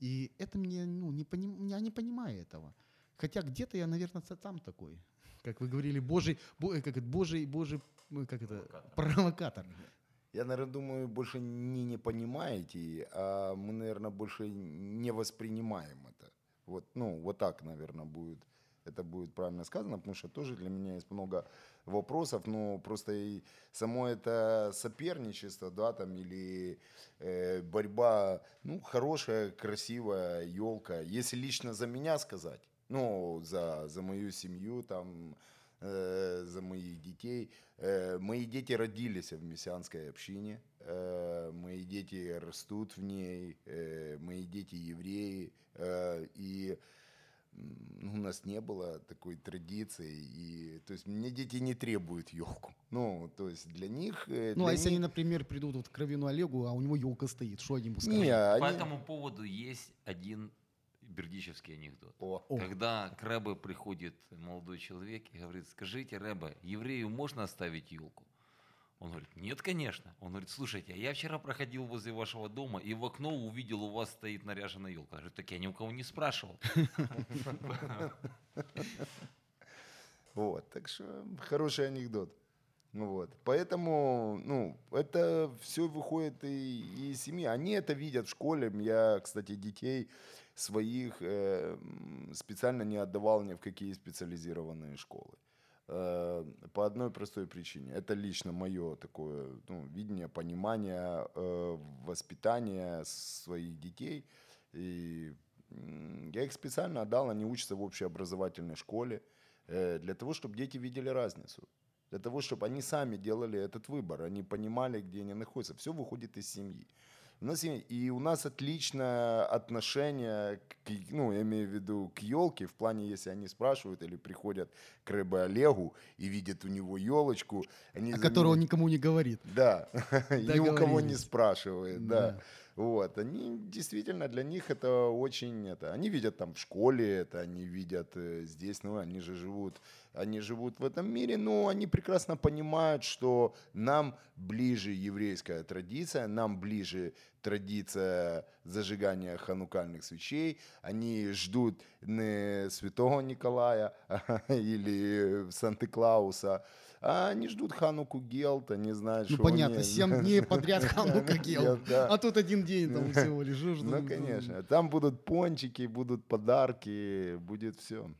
B: И это мне, ну, не поним... я не понимаю этого. Хотя где-то я, наверное, там такой. Как вы говорили, божий, бо- э, как это, божий, божий, ну, как это, провокатор.
D: Я, наверное, думаю, больше не не понимаете, а мы, наверное, больше не воспринимаем это. Вот, ну, вот так, наверное, будет. Это будет правильно сказано, потому что тоже для меня есть много вопросов, но просто и само это соперничество, да, там, или э, борьба, ну, хорошая, красивая елка. Если лично за меня сказать, ну, за, за мою семью, там, э, за моих детей. Э, мои дети родились в мессианской общине, э, мои дети растут в ней, э, мои дети евреи, э, и ну, у нас не было такой традиции, и, то есть мне дети не требуют елку. Ну, то есть для них... э,
B: Ну,
D: для
B: а если они,
D: них-
B: например, придут вот к Кровину Олегу, а у него елка стоит, что они ему скажут?
D: Не,
C: По
D: они-
C: этому поводу есть один бердический анекдот.
D: О.
C: Когда к Рэбе приходит молодой человек и говорит, скажите, Рэбе, еврею можно оставить елку? Он говорит, нет, конечно. Он говорит, слушайте, а я вчера проходил возле вашего дома и в окно увидел, у вас стоит наряженная елка. Я говорю, так я ни у кого не спрашивал.
D: Вот, так что хороший анекдот. Вот. Поэтому, ну, это все выходит и, и из семьи. Они это видят в школе. Я, кстати, детей своих э, специально не отдавал ни в какие специализированные школы. Э, По одной простой причине. Это лично мое такое ну, видение, понимание, э, воспитание своих детей. И я их специально отдал, они учатся в общеобразовательной школе для того, чтобы дети видели разницу. Для того, чтобы они сами делали этот выбор, они понимали, где они находятся. Все выходит из семьи. У нас, и- и у нас отличное отношение, к, ну, я имею в виду к елке, в плане, если они спрашивают или приходят к Рэбе Олегу и видят у него елочку, они
B: О
D: за
B: которой он никому не говорит.
D: да, <laughs> ни у кого не спрашивает, да.
B: Да.
D: Вот, они действительно для них это очень это. Они видят там в школе это, они видят э, здесь, ну они же живут, они живут в этом мире, но они прекрасно понимают, что нам ближе еврейская традиция, нам ближе традиция зажигания ханукальных свечей. Они ждут не святого Николая <laughs> или Санты-Клауса, а они ждут Хануку Гелт, они знают,
B: Ну, понятно,
D: они-
B: 7 дней подряд <laughs> Ханука ел.
D: Да.
B: А тут один день там <laughs> всего ж
D: Ну, конечно. Там будут пончики, будут подарки, будет все.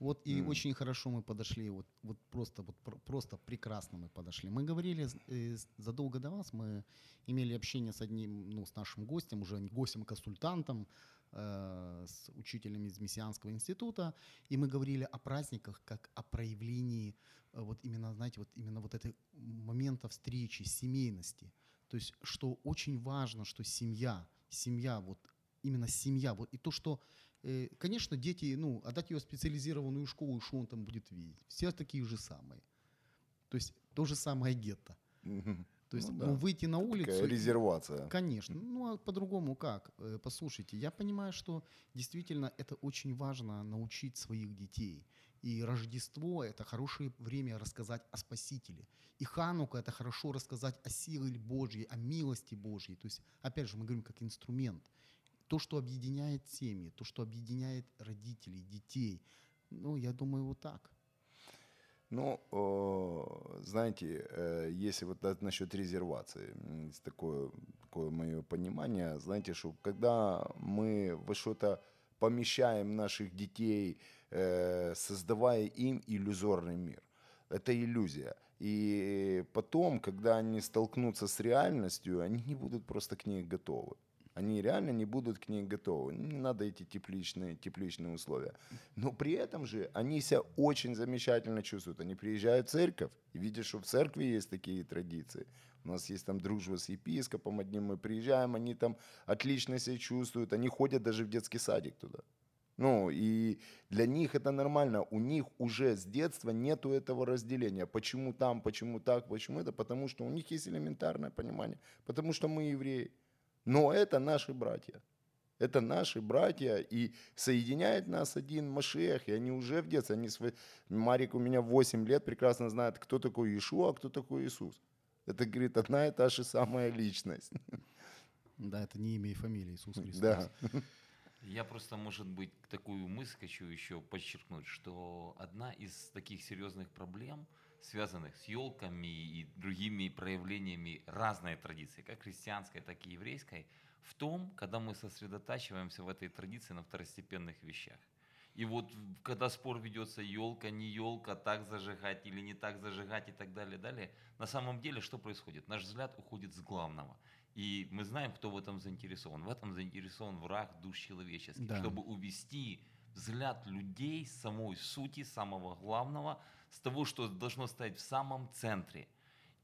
B: Вот и очень хорошо мы подошли, вот, вот просто, вот пр- просто прекрасно мы подошли. Мы говорили э, задолго до вас, мы имели общение с одним, ну, с нашим гостем, уже не гостем-консультантом, э, с учителем из Мессианского института, и мы говорили о праздниках как о проявлении вот именно, знаете, вот именно вот этой момента встречи, семейности. То есть, что очень важно, что семья, семья, вот именно семья, вот и то, что Э, Конечно, дети, ну, отдать ее в специализированную школу, что он там будет видеть? Все такие же самые. То есть то же самое гетто. То есть
D: Ну
B: ну,
D: да.
B: выйти на улицу...
D: Такая
B: и-
D: резервация.
B: Конечно. Ну, а по-другому как? Э, Послушайте, я понимаю, что действительно это очень важно научить своих детей. И Рождество – это хорошее время рассказать о Спасителе. И Ханука – это хорошо рассказать о силе Божьей, о милости Божьей. То есть, опять же, мы говорим как инструмент. То, что объединяет семьи, то, что объединяет родителей, детей. Ну, я думаю, вот так.
D: Ну, знаете, э, если вот от- насчет резервации, есть такое, такое мое понимание, знаете, что когда мы во что-то помещаем наших детей, создавая им иллюзорный мир, это иллюзия. И потом, когда они столкнутся с реальностью, они не будут просто к ней готовы. Они реально не будут к ней готовы. Не надо эти тепличные, тепличные условия. Но при этом же они себя очень замечательно чувствуют. Они приезжают в церковь и видят, что в церкви есть такие традиции. У нас есть там дружба с епископом одним, мы приезжаем, они там отлично себя чувствуют, они ходят даже в детский садик туда. Ну, и для них это нормально. У них уже с детства нету этого разделения. Почему там, почему так, почему это? Потому что у них есть элементарное понимание. Потому что мы евреи. Но это наши братья. Это наши братья, и соединяет нас один Машех, и они уже в детстве, они свой... Марик у меня 8 лет, прекрасно знает, кто такой Иешуа, а кто такой Иисус. Это, говорит, одна и та же самая личность.
B: Да, это не имя и фамилия Иисус Христос. <laughs>
D: Да.
C: Я просто, может быть, такую мысль хочу еще подчеркнуть, что одна из таких серьезных проблем, связанных с елками и другими проявлениями разной традиции, как христианской, так и еврейской, в том, когда мы сосредотачиваемся в этой традиции на второстепенных вещах. И вот когда спор ведется, елка, не елка, так зажигать или не так зажигать и так далее, далее, на самом деле что происходит? Наш взгляд уходит с главного. И мы знаем, кто в этом заинтересован. В этом заинтересован враг душ человеческих,
B: Да.
C: чтобы увести взгляд людей с самой сути, самого главного, с того, что должно стоять в самом центре.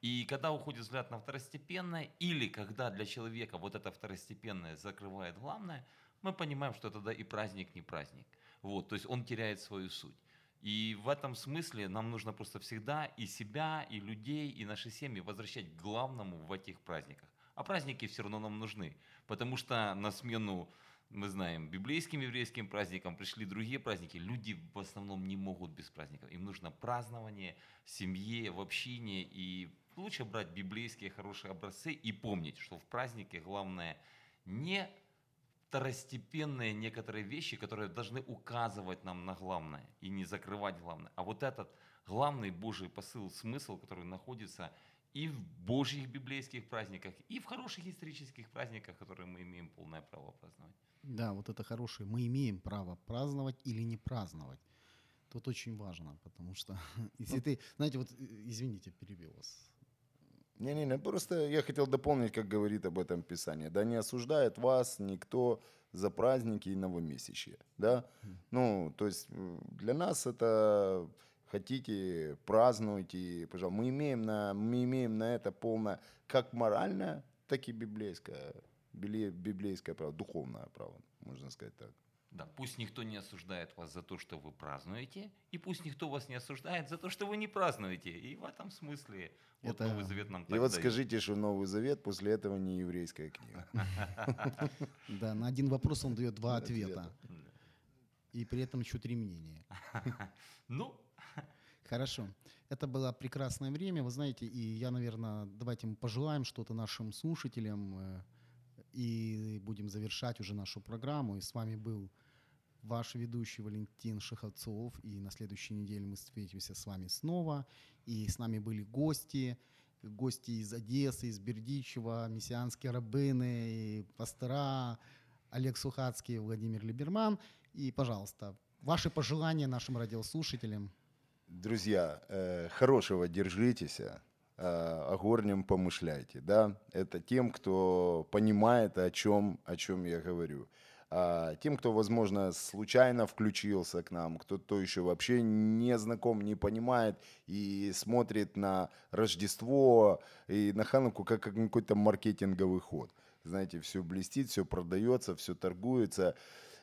C: И когда уходит взгляд на второстепенное, или когда для человека вот это второстепенное закрывает главное, мы понимаем, что тогда и праздник не праздник. Вот, то есть он теряет свою суть. И в этом смысле нам нужно просто всегда и себя, и людей, и наши семьи возвращать к главному в этих праздниках. А праздники все равно нам нужны, потому что на смену, мы знаем, библейским еврейским праздникам пришли другие праздники. Люди в основном не могут без праздников. Им нужно празднование в семье, в общине. И лучше брать библейские хорошие образцы и помнить, что в празднике главное не второстепенные некоторые вещи, которые должны указывать нам на главное и не закрывать главное. А вот этот главный Божий посыл, смысл, который находится и в Божьих библейских праздниках, и в хороших исторических праздниках, которые мы имеем полное право праздновать.
B: Да, вот это хорошее. Мы имеем право праздновать или не праздновать. Тут очень важно, потому что <laughs> если ты, знаете, вот, э, извините, перебил вас.
D: Не-не-не, просто я хотел дополнить, как говорит об этом Писание. Да не осуждает вас никто за праздники и новомесячья. Да? Ну, то есть для нас это хотите, празднуйте, пожалуйста. Мы имеем на, мы имеем на это полное, как моральное, так и библейское, библейское право, духовное право, можно сказать так.
C: Да, пусть никто не осуждает вас за то, что вы празднуете, и пусть никто вас не осуждает за то, что вы не празднуете. И в этом смысле вот
B: Это-
C: Новый Завет нам
D: И
C: так
D: вот
C: дает.
D: скажите, что Новый Завет после этого не еврейская книга. <laughs>
B: Да, на один вопрос он дает два
D: ответа.
B: И при этом еще три мнения.
C: Ну,
B: Хорошо. Это было прекрасное время, вы знаете, и я, наверное, давайте мы пожелаем что-то нашим слушателям э, и будем завершать уже нашу программу. И с вами был ваш ведущий Валентин Шеховцов, и на следующей неделе мы встретимся с вами снова. И с нами были гости, гости из Одессы, из Бердичева, мессианские рабыны, пастора Олег Сухацкий, Владимир Либерман. И, пожалуйста, ваши пожелания нашим радиослушателям –
D: Друзья, э, хорошего держитесь, э, о горнем помышляйте, да, это тем, кто понимает, о чем, о чем я говорю. А тем, кто, возможно, случайно включился к нам, кто-то еще вообще не знаком, не понимает и смотрит на Рождество и на Хануку как как какой-то маркетинговый ход. Знаете, все блестит, все продается, все торгуется.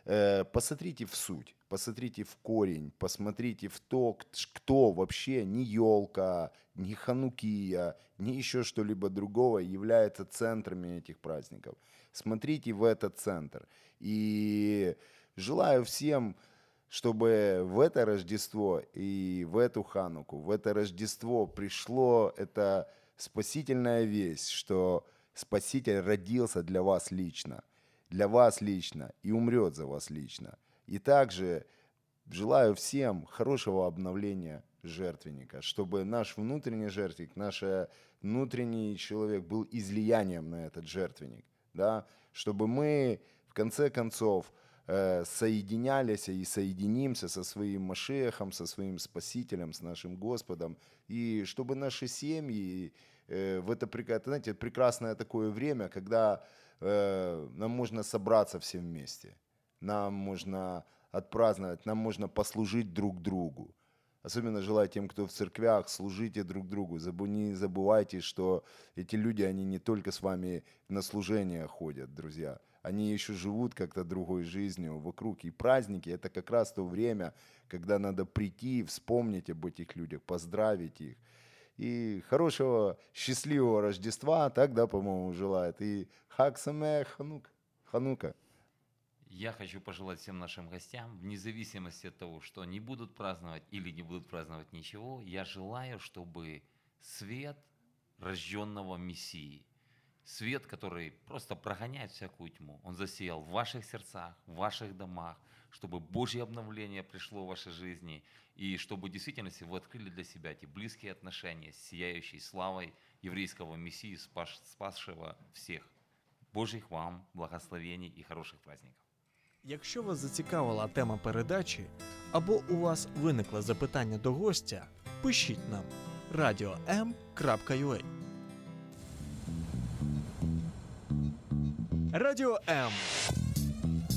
D: Э, посмотрите в суть, посмотрите в корень, посмотрите в то, кто вообще не елка, не ханукия, не еще что-либо другого является центрами этих праздников. Смотрите в этот центр. И желаю всем, чтобы в это Рождество и в эту Хануку, в это Рождество пришло это спасительная весть, что Спаситель родился для вас лично, для вас лично и умрет за вас лично. И также желаю всем хорошего обновления жертвенника, чтобы наш внутренний жертвенник, наш э, внутренний человек был излиянием на этот жертвенник, да, чтобы мы в конце концов э, соединялись и соединимся со своим Машехом, со своим Спасителем, с нашим Господом, и чтобы наши семьи э, в это, знаете, прекрасное такое время, когда э, нам можно собраться все вместе, нам можно отпраздновать, нам можно послужить друг другу. Особенно желаю тем, кто в церквях, служите друг другу. Не забывайте, что эти люди, они не только с вами на служение ходят, друзья. Они еще живут как-то другой жизнью вокруг. И праздники – это как раз то время, когда надо прийти, вспомнить об этих людях, поздравить их. И хорошего, счастливого Рождества, так, да, по-моему, желает. И Хак Самех Ханук. Ханука.
C: Я хочу пожелать всем нашим гостям, вне зависимости от того, что они будут праздновать или не будут праздновать ничего, я желаю, чтобы свет рожденного Мессии, свет, который просто прогоняет всякую тьму, он засиял в ваших сердцах, в ваших домах, чтобы Божье обновление пришло в вашей жизни, и чтобы в действительности вы открыли для себя эти близкие отношения с сияющей славой еврейского Мессии, спас- спасшего всех. Божьих вам благословений и хороших праздников.
A: Якщо вас зацікавила тема передачі або у вас виникло запитання до гостя, пишіть нам radio.m.ua Радіо М.